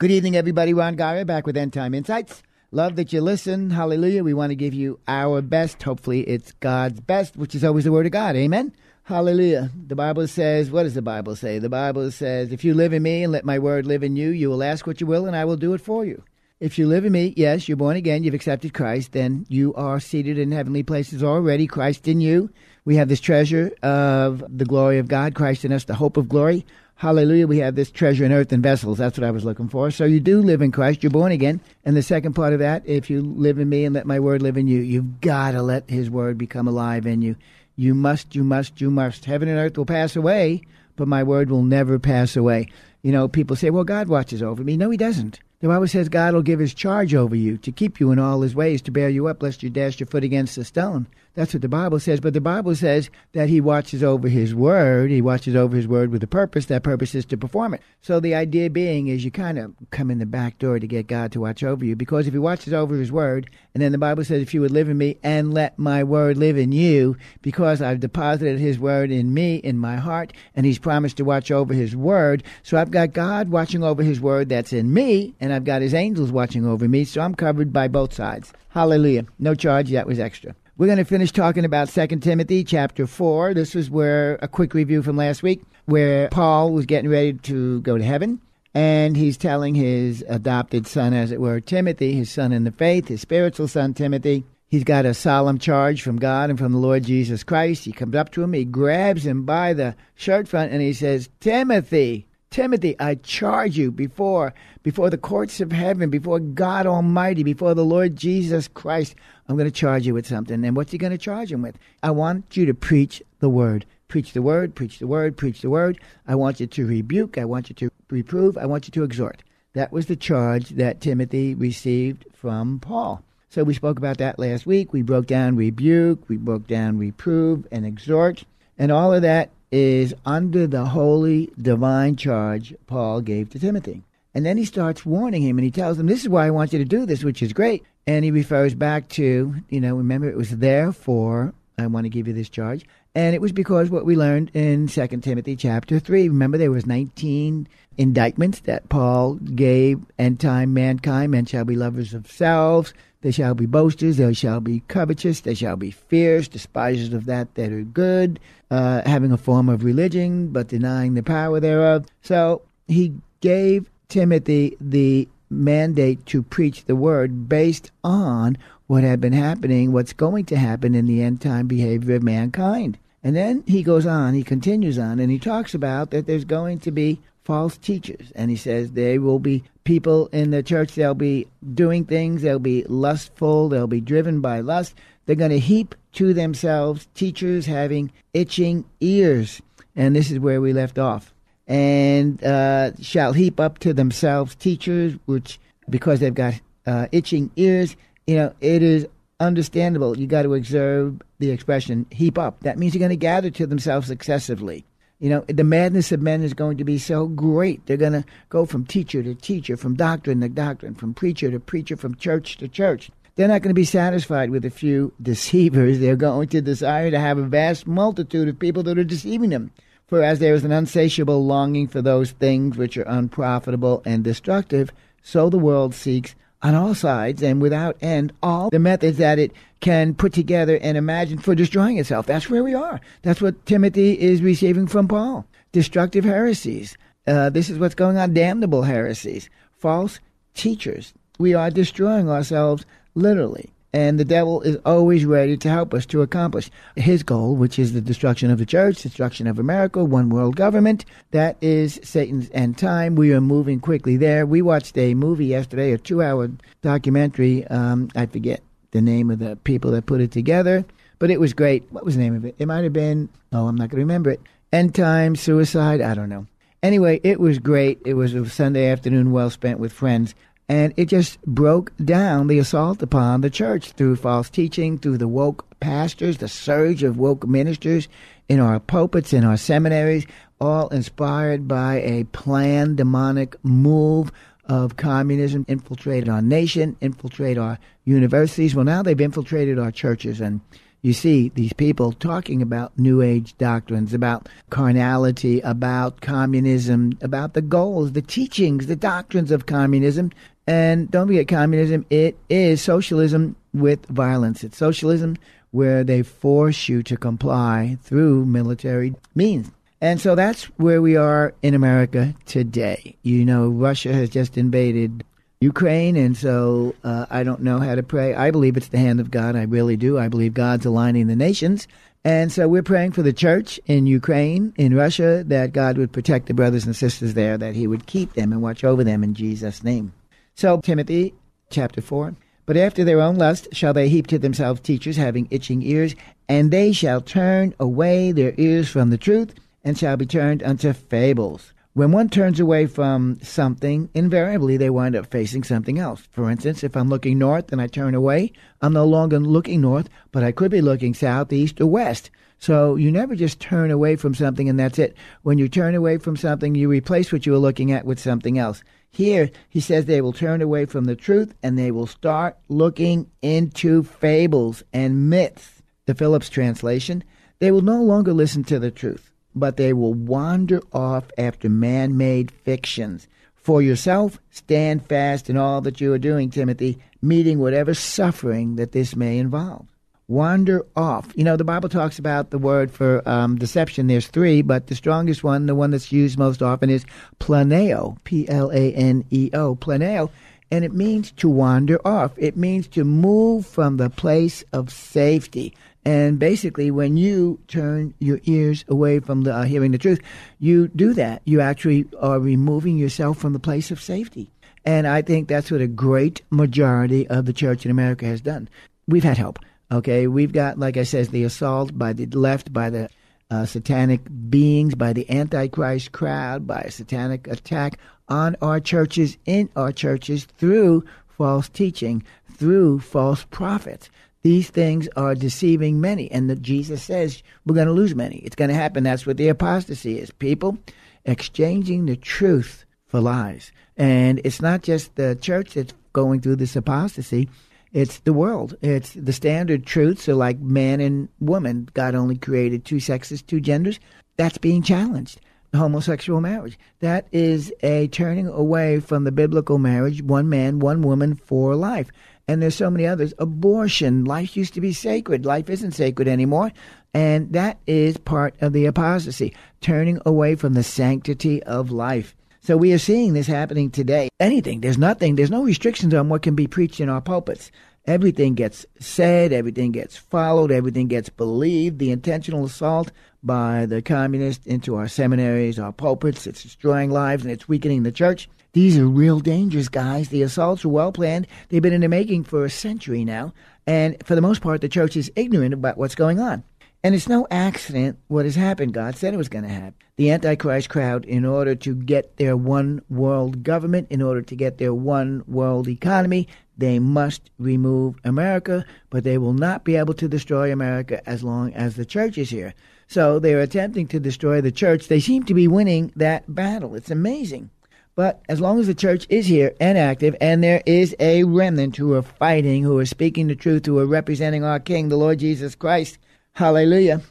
Good evening, everybody. Ron Geyer back with End Time Insights. Love that you listen. Hallelujah. We want to give you our best. Hopefully, it's God's best, which is always the Word of God. Amen. Hallelujah. The Bible says, what does the Bible say? The Bible says, if you live in me and let my word live in you, you will ask what you will, and I will do it for you. If you live in me, yes, you're born again, you've accepted Christ, then you are seated in heavenly places already, Christ in you. We have this treasure of the glory of God, Christ in us, the hope of glory. Hallelujah, we have this treasure in earthen vessels. That's what I was looking for. So you do live in Christ. You're born again. And the second part of that, if you live in me and let my word live in you, you've got to let his word become alive in you. You must, you must, you must. Heaven and earth will pass away, but my word will never pass away. You know, people say, well, God watches over me. No, he doesn't. The Bible says God will give his charge over you to keep you in all his ways, to bear you up, lest you dash your foot against a stone. That's what the Bible says. But the Bible says that he watches over his word. He watches over his word with a purpose. That purpose is to perform it. So the idea being is you kind of come in the back door to get God to watch over you. Because if he watches over his word, and then the Bible says, if you would live in me and let my word live in you, because I've deposited his word in me, in my heart, and he's promised to watch over his word. So I've got God watching over his word that's in me, and I've got his angels watching over me. So I'm covered by both sides. Hallelujah. No charge. That was extra. We're going to finish talking about 2 Timothy chapter 4. This is where a quick review from last week, where Paul was getting ready to go to heaven. And he's telling his adopted son, as it were, Timothy, his son in the faith, his spiritual son, Timothy. He's got a solemn charge from God and from the Lord Jesus Christ. He comes up to him, he grabs him by the shirt front, and he says, Timothy, Timothy, I charge you before before the courts of heaven, before God Almighty, before the Lord Jesus Christ, I'm going to charge you with something. And what's he going to charge him with? I want you to preach the word. Preach the word, preach the word, preach the word. I want you to rebuke, I want you to reprove, I want you to exhort. That was the charge that Timothy received from Paul. So we spoke about that last week. We broke down rebuke, we broke down reprove and exhort, and all of that is under the holy divine charge Paul gave to Timothy. And then he starts warning him and he tells him, This is why I want you to do this, which is great. And he refers back to, you know, remember it was therefore I want to give you this charge. And it was because what we learned in 2 Timothy chapter 3. Remember there was 19 indictments that Paul gave end time mankind. Men shall be lovers of selves. They shall be boasters. They shall be covetous. They shall be fierce, despisers of that that are good, uh, having a form of religion, but denying the power thereof. So he gave Timothy the mandate to preach the word based on what had been happening, what's going to happen in the end time behavior of mankind. And then he goes on, he continues on, and he talks about that there's going to be false teachers. And he says there will be people in the church, they'll be doing things, they'll be lustful, they'll be driven by lust. They're going to heap to themselves teachers having itching ears. And this is where we left off and uh, shall heap up to themselves teachers, which because they've got uh, itching ears, you know, it is understandable. You got to observe the expression heap up. That means you're going to gather to themselves excessively. You know, the madness of men is going to be so great. They're going to go from teacher to teacher, from doctrine to doctrine, from preacher to preacher, from church to church. They're not going to be satisfied with a few deceivers. They're going to desire to have a vast multitude of people that are deceiving them. For as there is an unsatiable longing for those things which are unprofitable and destructive, so the world seeks on all sides and without end all the methods that it can put together and imagine for destroying itself. That's where we are. That's what Timothy is receiving from Paul. Destructive heresies. Uh, this is what's going on damnable heresies, false teachers. We are destroying ourselves literally. And the devil is always ready to help us to accomplish his goal, which is the destruction of the church, destruction of America, one world government. That is Satan's end time. We are moving quickly there. We watched a movie yesterday, a two hour documentary. Um, I forget the name of the people that put it together, but it was great. What was the name of it? It might have been, oh, I'm not going to remember it. End time, suicide, I don't know. Anyway, it was great. It was a Sunday afternoon well spent with friends. And it just broke down the assault upon the church through false teaching, through the woke pastors, the surge of woke ministers in our pulpits, in our seminaries, all inspired by a planned demonic move of communism infiltrated our nation, infiltrate our universities. Well, now they've infiltrated our churches. And you see these people talking about New Age doctrines, about carnality, about communism, about the goals, the teachings, the doctrines of communism. And don't forget, communism, it is socialism with violence. It's socialism where they force you to comply through military means. And so that's where we are in America today. You know, Russia has just invaded Ukraine, and so uh, I don't know how to pray. I believe it's the hand of God. I really do. I believe God's aligning the nations. And so we're praying for the church in Ukraine, in Russia, that God would protect the brothers and sisters there, that He would keep them and watch over them in Jesus' name. So, Timothy chapter 4. But after their own lust shall they heap to themselves teachers having itching ears, and they shall turn away their ears from the truth and shall be turned unto fables. When one turns away from something, invariably they wind up facing something else. For instance, if I'm looking north and I turn away, I'm no longer looking north, but I could be looking south, east, or west. So you never just turn away from something and that's it. When you turn away from something, you replace what you were looking at with something else. Here, he says they will turn away from the truth and they will start looking into fables and myths. The Phillips translation, they will no longer listen to the truth but they will wander off after man made fictions. For yourself, stand fast in all that you are doing, Timothy, meeting whatever suffering that this may involve. Wander off. You know, the Bible talks about the word for um, deception. There's three, but the strongest one, the one that's used most often, is planeo, P L A N E O, planeo. And it means to wander off. It means to move from the place of safety. And basically, when you turn your ears away from the, uh, hearing the truth, you do that. You actually are removing yourself from the place of safety. And I think that's what a great majority of the church in America has done. We've had help. Okay, we've got, like I says, the assault by the left, by the uh, satanic beings, by the Antichrist crowd, by a satanic attack on our churches, in our churches, through false teaching, through false prophets. These things are deceiving many, and that Jesus says we're going to lose many. It's going to happen. That's what the apostasy is. People exchanging the truth for lies. And it's not just the church that's going through this apostasy. It's the world. It's the standard truths are like man and woman. God only created two sexes, two genders. That's being challenged. Homosexual marriage. That is a turning away from the biblical marriage, one man, one woman for life and there's so many others. Abortion, life used to be sacred. Life isn't sacred anymore. And that is part of the apostasy, turning away from the sanctity of life. So we are seeing this happening today. Anything, there's nothing, there's no restrictions on what can be preached in our pulpits. Everything gets said, everything gets followed, everything gets believed. The intentional assault by the communists into our seminaries, our pulpits, it's destroying lives and it's weakening the church. These are real dangers, guys. The assaults are well planned. They've been in the making for a century now. And for the most part, the church is ignorant about what's going on. And it's no accident what has happened. God said it was going to happen. The Antichrist crowd, in order to get their one world government, in order to get their one world economy, they must remove America, but they will not be able to destroy America as long as the church is here. So they're attempting to destroy the church. They seem to be winning that battle. It's amazing. But as long as the church is here and active, and there is a remnant who are fighting, who are speaking the truth, who are representing our King, the Lord Jesus Christ, hallelujah,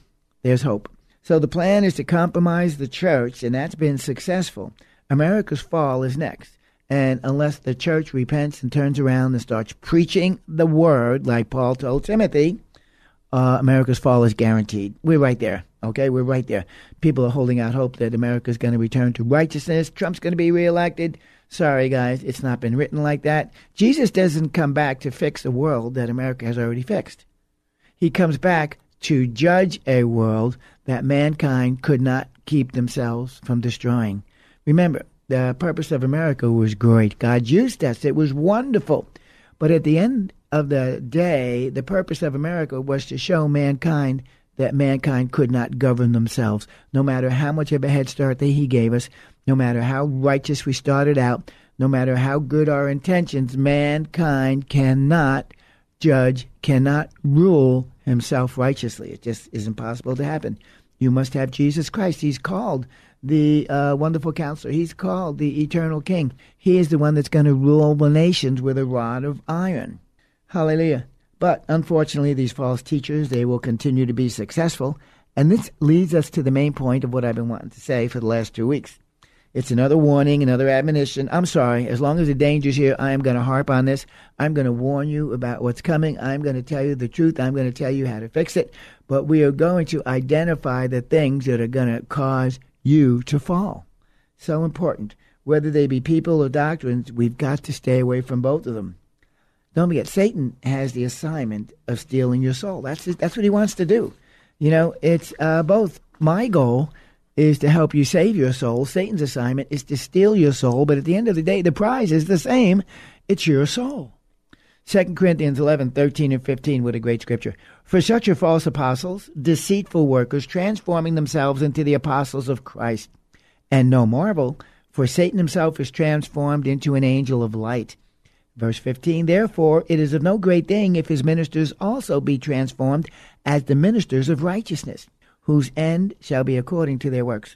there's hope. So the plan is to compromise the church, and that's been successful. America's fall is next. And unless the church repents and turns around and starts preaching the word, like Paul told Timothy, uh, America's fall is guaranteed. We're right there. Okay, we're right there. People are holding out hope that America's going to return to righteousness. Trump's going to be reelected. Sorry, guys, it's not been written like that. Jesus doesn't come back to fix a world that America has already fixed. He comes back to judge a world that mankind could not keep themselves from destroying. Remember, the purpose of America was great. God used us, it was wonderful. But at the end of the day, the purpose of America was to show mankind that mankind could not govern themselves. No matter how much of a head start that He gave us, no matter how righteous we started out, no matter how good our intentions, mankind cannot judge, cannot rule himself righteously. It just is impossible to happen. You must have Jesus Christ. He's called the uh, wonderful counselor. He's called the eternal king. He is the one that's going to rule the nations with a rod of iron. Hallelujah. But unfortunately, these false teachers, they will continue to be successful. And this leads us to the main point of what I've been wanting to say for the last two weeks. It's another warning, another admonition. I'm sorry. As long as the danger's here, I am going to harp on this. I'm going to warn you about what's coming. I'm going to tell you the truth. I'm going to tell you how to fix it. But we are going to identify the things that are going to cause you to fall. So important. Whether they be people or doctrines, we've got to stay away from both of them. Don't forget, Satan has the assignment of stealing your soul. That's that's what he wants to do. You know, it's uh, both. My goal is to help you save your soul. Satan's assignment is to steal your soul. But at the end of the day, the prize is the same. It's your soul. 2 Corinthians 11, 13, and 15, what a great scripture. For such are false apostles, deceitful workers, transforming themselves into the apostles of Christ. And no marvel, for Satan himself is transformed into an angel of light. Verse 15 Therefore, it is of no great thing if his ministers also be transformed as the ministers of righteousness, whose end shall be according to their works.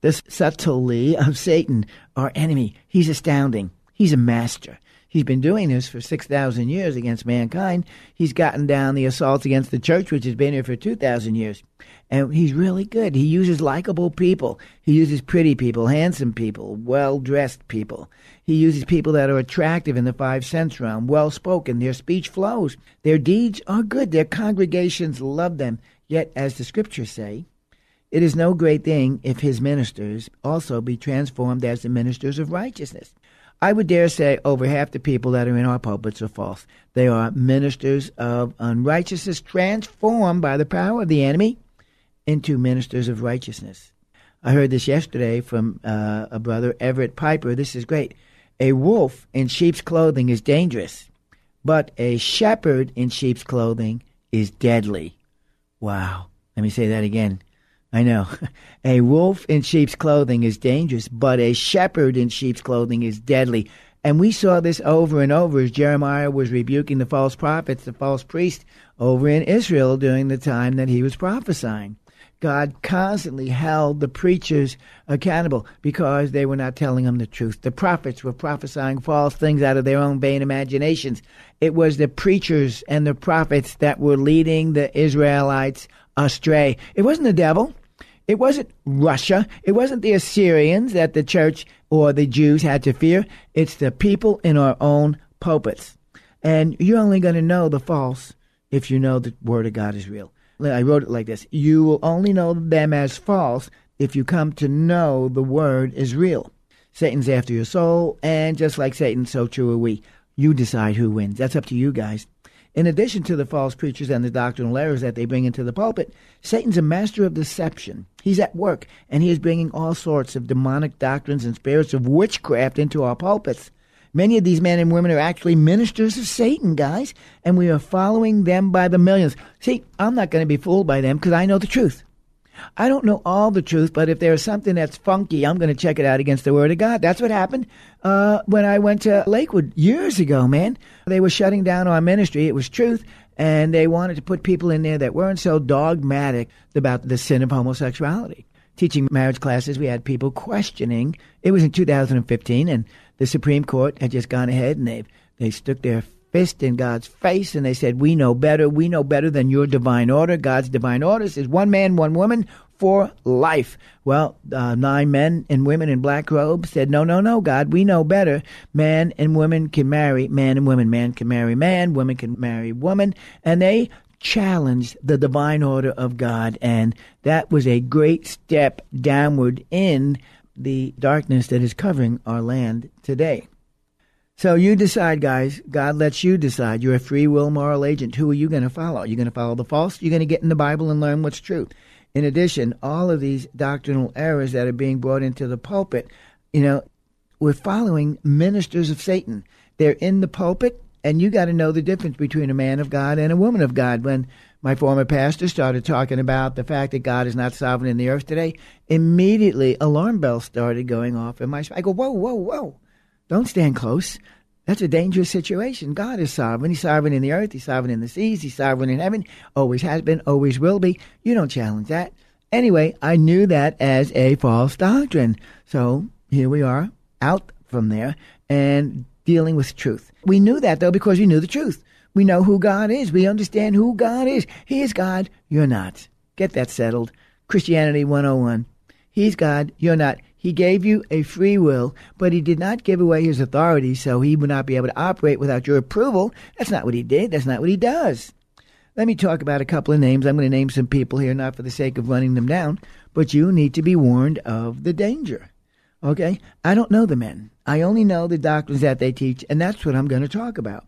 The subtlety of Satan, our enemy, he's astounding. He's a master. He's been doing this for 6,000 years against mankind. He's gotten down the assaults against the church, which has been here for 2,000 years. And he's really good. He uses likable people. He uses pretty people, handsome people, well dressed people. He uses people that are attractive in the five sense realm, well spoken. Their speech flows. Their deeds are good. Their congregations love them. Yet, as the scriptures say, it is no great thing if his ministers also be transformed as the ministers of righteousness. I would dare say over half the people that are in our pulpits are false. They are ministers of unrighteousness transformed by the power of the enemy into ministers of righteousness. I heard this yesterday from uh, a brother, Everett Piper. This is great. A wolf in sheep's clothing is dangerous, but a shepherd in sheep's clothing is deadly. Wow. Let me say that again. I know. A wolf in sheep's clothing is dangerous, but a shepherd in sheep's clothing is deadly. And we saw this over and over as Jeremiah was rebuking the false prophets, the false priests over in Israel during the time that he was prophesying. God constantly held the preachers accountable because they were not telling them the truth. The prophets were prophesying false things out of their own vain imaginations. It was the preachers and the prophets that were leading the Israelites astray. It wasn't the devil. It wasn't Russia. It wasn't the Assyrians that the church or the Jews had to fear. It's the people in our own pulpits. And you're only going to know the false if you know the Word of God is real. I wrote it like this You will only know them as false if you come to know the word is real. Satan's after your soul, and just like Satan, so too are we. You decide who wins. That's up to you guys. In addition to the false preachers and the doctrinal errors that they bring into the pulpit, Satan's a master of deception. He's at work, and he is bringing all sorts of demonic doctrines and spirits of witchcraft into our pulpits. Many of these men and women are actually ministers of Satan, guys, and we are following them by the millions. See, I'm not going to be fooled by them because I know the truth. I don't know all the truth, but if there's something that's funky, I'm going to check it out against the Word of God. That's what happened uh, when I went to Lakewood years ago, man. They were shutting down our ministry. It was truth, and they wanted to put people in there that weren't so dogmatic about the sin of homosexuality. Teaching marriage classes, we had people questioning. It was in 2015, and the Supreme Court had just gone ahead and they they stuck their fist in God's face and they said, "We know better. We know better than your divine order. God's divine order is one man, one woman for life." Well, uh, nine men and women in black robes said, "No, no, no, God, we know better. Man and woman can marry man and woman. Man can marry man. Woman can marry woman." And they challenged the divine order of God, and that was a great step downward in the darkness that is covering our land today. So you decide, guys. God lets you decide. You're a free will moral agent. Who are you going to follow? You're going to follow the false? You're going to get in the Bible and learn what's true. In addition, all of these doctrinal errors that are being brought into the pulpit, you know, we're following ministers of Satan. They're in the pulpit, and you got to know the difference between a man of God and a woman of God. When my former pastor started talking about the fact that God is not sovereign in the earth today, immediately alarm bells started going off in my. I go, whoa, whoa, whoa! Don't stand close. That's a dangerous situation. God is sovereign. He's sovereign in the earth. He's sovereign in the seas. He's sovereign in heaven. Always has been. Always will be. You don't challenge that. Anyway, I knew that as a false doctrine. So here we are, out from there and dealing with truth. We knew that though because we knew the truth. We know who God is. We understand who God is. He is God. You're not. Get that settled. Christianity 101. He's God. You're not. He gave you a free will, but he did not give away his authority so he would not be able to operate without your approval. That's not what he did. That's not what he does. Let me talk about a couple of names. I'm going to name some people here, not for the sake of running them down, but you need to be warned of the danger. Okay? I don't know the men. I only know the doctrines that they teach, and that's what I'm going to talk about.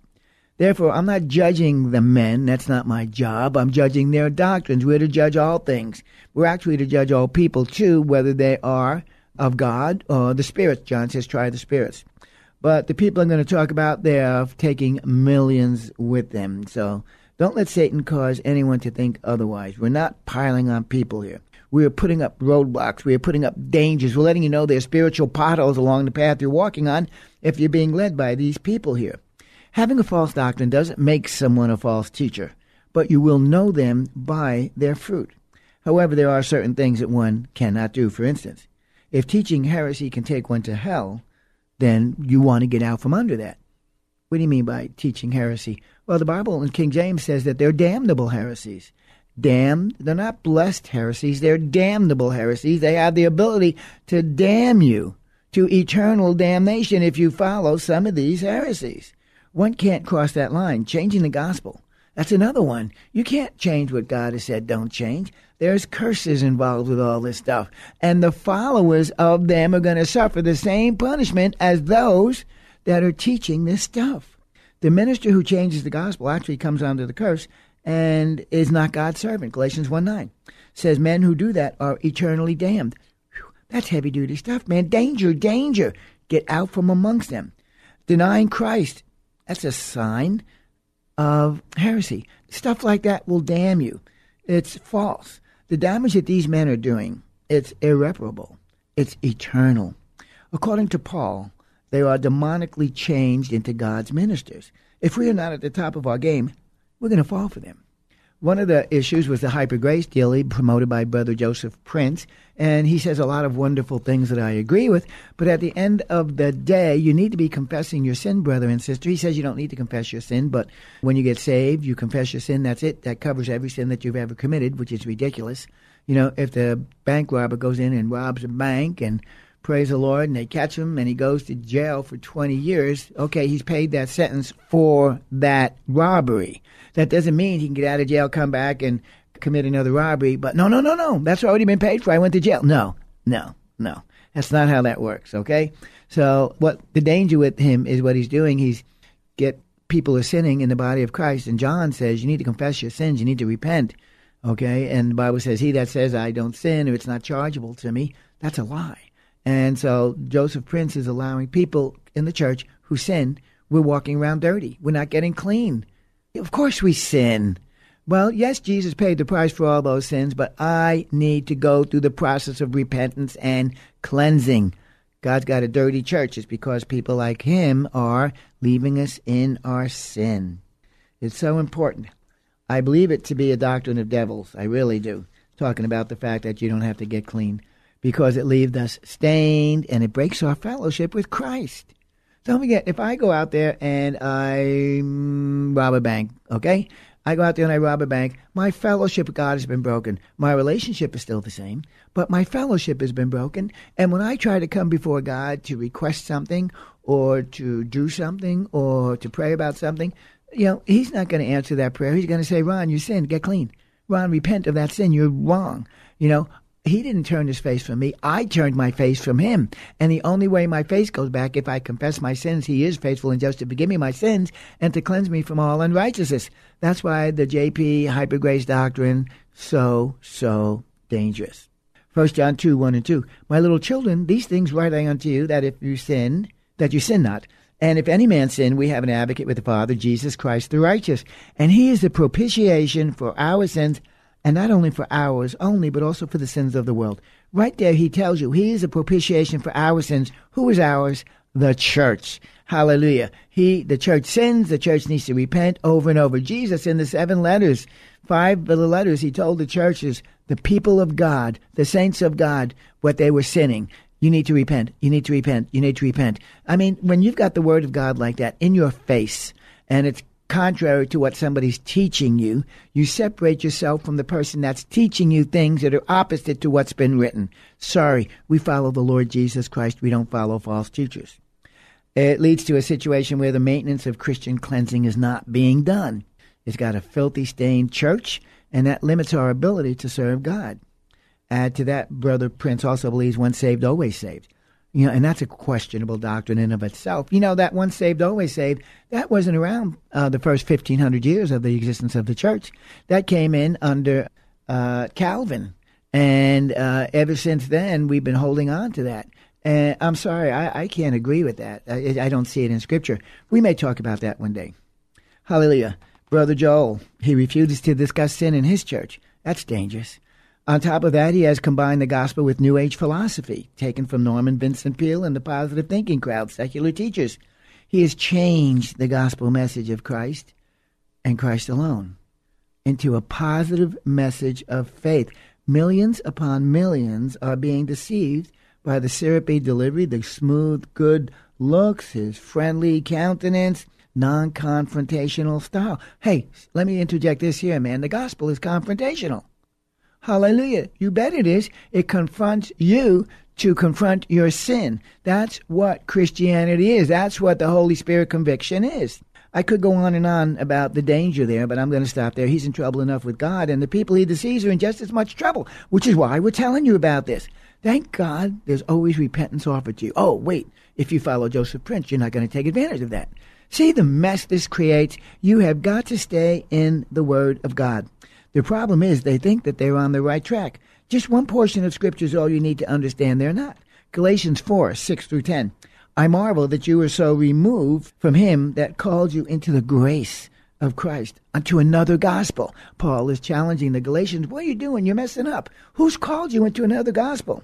Therefore, I'm not judging the men. That's not my job. I'm judging their doctrines. We're to judge all things. We're actually to judge all people, too, whether they are of God or the spirits. John says, try the spirits. But the people I'm going to talk about, they're taking millions with them. So don't let Satan cause anyone to think otherwise. We're not piling on people here. We are putting up roadblocks. We are putting up dangers. We're letting you know there's spiritual potholes along the path you're walking on if you're being led by these people here. Having a false doctrine doesn't make someone a false teacher, but you will know them by their fruit. However, there are certain things that one cannot do. For instance, if teaching heresy can take one to hell, then you want to get out from under that. What do you mean by teaching heresy? Well, the Bible in King James says that they're damnable heresies. Damned, they're not blessed heresies, they're damnable heresies. They have the ability to damn you to eternal damnation if you follow some of these heresies. One can't cross that line. Changing the gospel. That's another one. You can't change what God has said, don't change. There's curses involved with all this stuff. And the followers of them are going to suffer the same punishment as those that are teaching this stuff. The minister who changes the gospel actually comes under the curse and is not God's servant. Galatians 1 9 says, Men who do that are eternally damned. Whew, that's heavy duty stuff, man. Danger, danger. Get out from amongst them. Denying Christ that's a sign of heresy. Stuff like that will damn you. It's false. The damage that these men are doing, it's irreparable. It's eternal. According to Paul, they are demonically changed into God's ministers. If we are not at the top of our game, we're going to fall for them. One of the issues was the hyper grace deal promoted by Brother Joseph Prince, and he says a lot of wonderful things that I agree with. But at the end of the day, you need to be confessing your sin, brother and sister. He says you don't need to confess your sin, but when you get saved, you confess your sin. That's it. That covers every sin that you've ever committed, which is ridiculous. You know, if the bank robber goes in and robs a bank and praise the Lord, and they catch him and he goes to jail for 20 years, okay, he's paid that sentence for that robbery. That doesn't mean he can get out of jail, come back, and commit another robbery. But no, no, no, no. That's already been paid for. I went to jail. No, no, no. That's not how that works. Okay. So what the danger with him is what he's doing. He's get people are sinning in the body of Christ, and John says you need to confess your sins. You need to repent. Okay. And the Bible says he that says I don't sin or it's not chargeable to me, that's a lie. And so Joseph Prince is allowing people in the church who sin. We're walking around dirty. We're not getting clean. Of course we sin. Well, yes, Jesus paid the price for all those sins, but I need to go through the process of repentance and cleansing. God's got a dirty church. It's because people like him are leaving us in our sin. It's so important. I believe it to be a doctrine of devils. I really do. Talking about the fact that you don't have to get clean because it leaves us stained and it breaks our fellowship with Christ. Don't forget, if I go out there and I mm, rob a bank, okay? I go out there and I rob a bank. My fellowship with God has been broken. My relationship is still the same, but my fellowship has been broken. And when I try to come before God to request something or to do something or to pray about something, you know, he's not going to answer that prayer. He's going to say, Ron, you sinned. Get clean. Ron, repent of that sin. You're wrong. You know, he didn't turn his face from me. I turned my face from him. And the only way my face goes back, if I confess my sins, he is faithful and just to forgive me my sins and to cleanse me from all unrighteousness. That's why the JP hyper grace doctrine so, so dangerous. First John 2, 1 and 2. My little children, these things write I unto you, that if you sin, that you sin not. And if any man sin, we have an advocate with the Father, Jesus Christ the righteous. And he is the propitiation for our sins, and not only for ours only, but also for the sins of the world. Right there, he tells you he is a propitiation for our sins. Who is ours? The church. Hallelujah. He, the church sins, the church needs to repent over and over. Jesus, in the seven letters, five of the letters, he told the churches, the people of God, the saints of God, what they were sinning. You need to repent. You need to repent. You need to repent. I mean, when you've got the word of God like that in your face, and it's contrary to what somebody's teaching you, you separate yourself from the person that's teaching you things that are opposite to what's been written. Sorry, we follow the Lord Jesus Christ. We don't follow false teachers. It leads to a situation where the maintenance of Christian cleansing is not being done. It's got a filthy, stained church, and that limits our ability to serve God. Add to that, Brother Prince also believes once saved, always saved. You know, and that's a questionable doctrine in of itself. You know, that once saved, always saved, that wasn't around uh, the first 1,500 years of the existence of the church. That came in under uh, Calvin. And uh, ever since then, we've been holding on to that. And I'm sorry, I, I can't agree with that. I, I don't see it in Scripture. We may talk about that one day. Hallelujah. Brother Joel, he refuses to discuss sin in his church. That's dangerous. On top of that, he has combined the gospel with New Age philosophy, taken from Norman Vincent Peale and the positive thinking crowd, secular teachers. He has changed the gospel message of Christ and Christ alone into a positive message of faith. Millions upon millions are being deceived by the syrupy delivery, the smooth, good looks, his friendly countenance, non confrontational style. Hey, let me interject this here, man. The gospel is confrontational. Hallelujah. You bet it is. It confronts you to confront your sin. That's what Christianity is. That's what the Holy Spirit conviction is. I could go on and on about the danger there, but I'm going to stop there. He's in trouble enough with God, and the people he deceives are in just as much trouble, which is why we're telling you about this. Thank God there's always repentance offered to you. Oh, wait, if you follow Joseph Prince, you're not going to take advantage of that. See the mess this creates? You have got to stay in the Word of God. The problem is they think that they're on the right track. Just one portion of Scripture is all you need to understand. They're not. Galatians 4 6 through 10. I marvel that you are so removed from him that called you into the grace of Christ unto another gospel. Paul is challenging the Galatians. What are you doing? You're messing up. Who's called you into another gospel?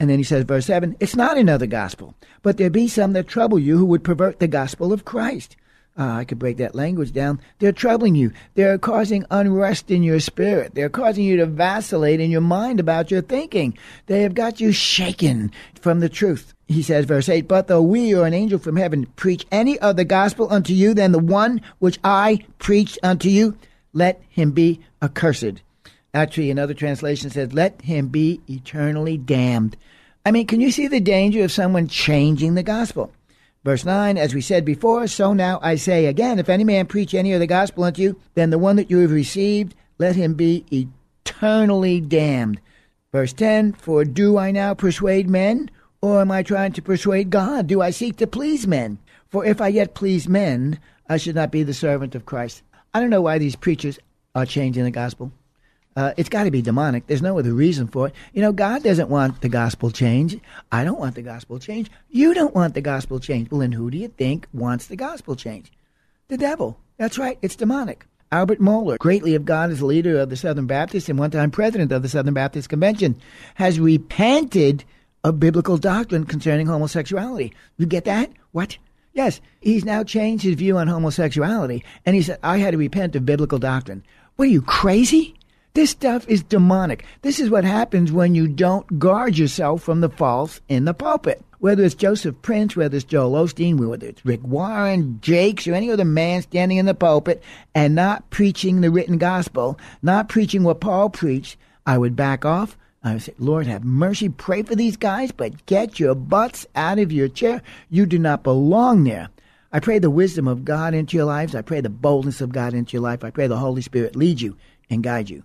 And then he says, verse 7, it's not another gospel, but there be some that trouble you who would pervert the gospel of Christ. Uh, I could break that language down. They're troubling you. They're causing unrest in your spirit. They're causing you to vacillate in your mind about your thinking. They have got you shaken from the truth. He says, verse 8, But though we or an angel from heaven preach any other gospel unto you than the one which I preached unto you, let him be accursed. Actually, another translation says, Let him be eternally damned. I mean, can you see the danger of someone changing the gospel? Verse 9, as we said before, so now I say again, if any man preach any other gospel unto you then the one that you have received, let him be eternally damned. Verse 10, for do I now persuade men, or am I trying to persuade God? Do I seek to please men? For if I yet please men, I should not be the servant of Christ. I don't know why these preachers are changing the gospel. Uh, it's got to be demonic. There's no other reason for it. You know, God doesn't want the gospel change. I don't want the gospel change. You don't want the gospel change. Well, then who do you think wants the gospel change? The devil. That's right. It's demonic. Albert Mohler, greatly of God as leader of the Southern Baptists and one time president of the Southern Baptist Convention, has repented of biblical doctrine concerning homosexuality. You get that? What? Yes, he's now changed his view on homosexuality, and he said, I had to repent of biblical doctrine. What are you, crazy? This stuff is demonic. This is what happens when you don't guard yourself from the false in the pulpit. Whether it's Joseph Prince, whether it's Joel Osteen, whether it's Rick Warren, Jakes, or any other man standing in the pulpit and not preaching the written gospel, not preaching what Paul preached, I would back off. I would say, Lord, have mercy. Pray for these guys, but get your butts out of your chair. You do not belong there. I pray the wisdom of God into your lives. I pray the boldness of God into your life. I pray the Holy Spirit lead you and guide you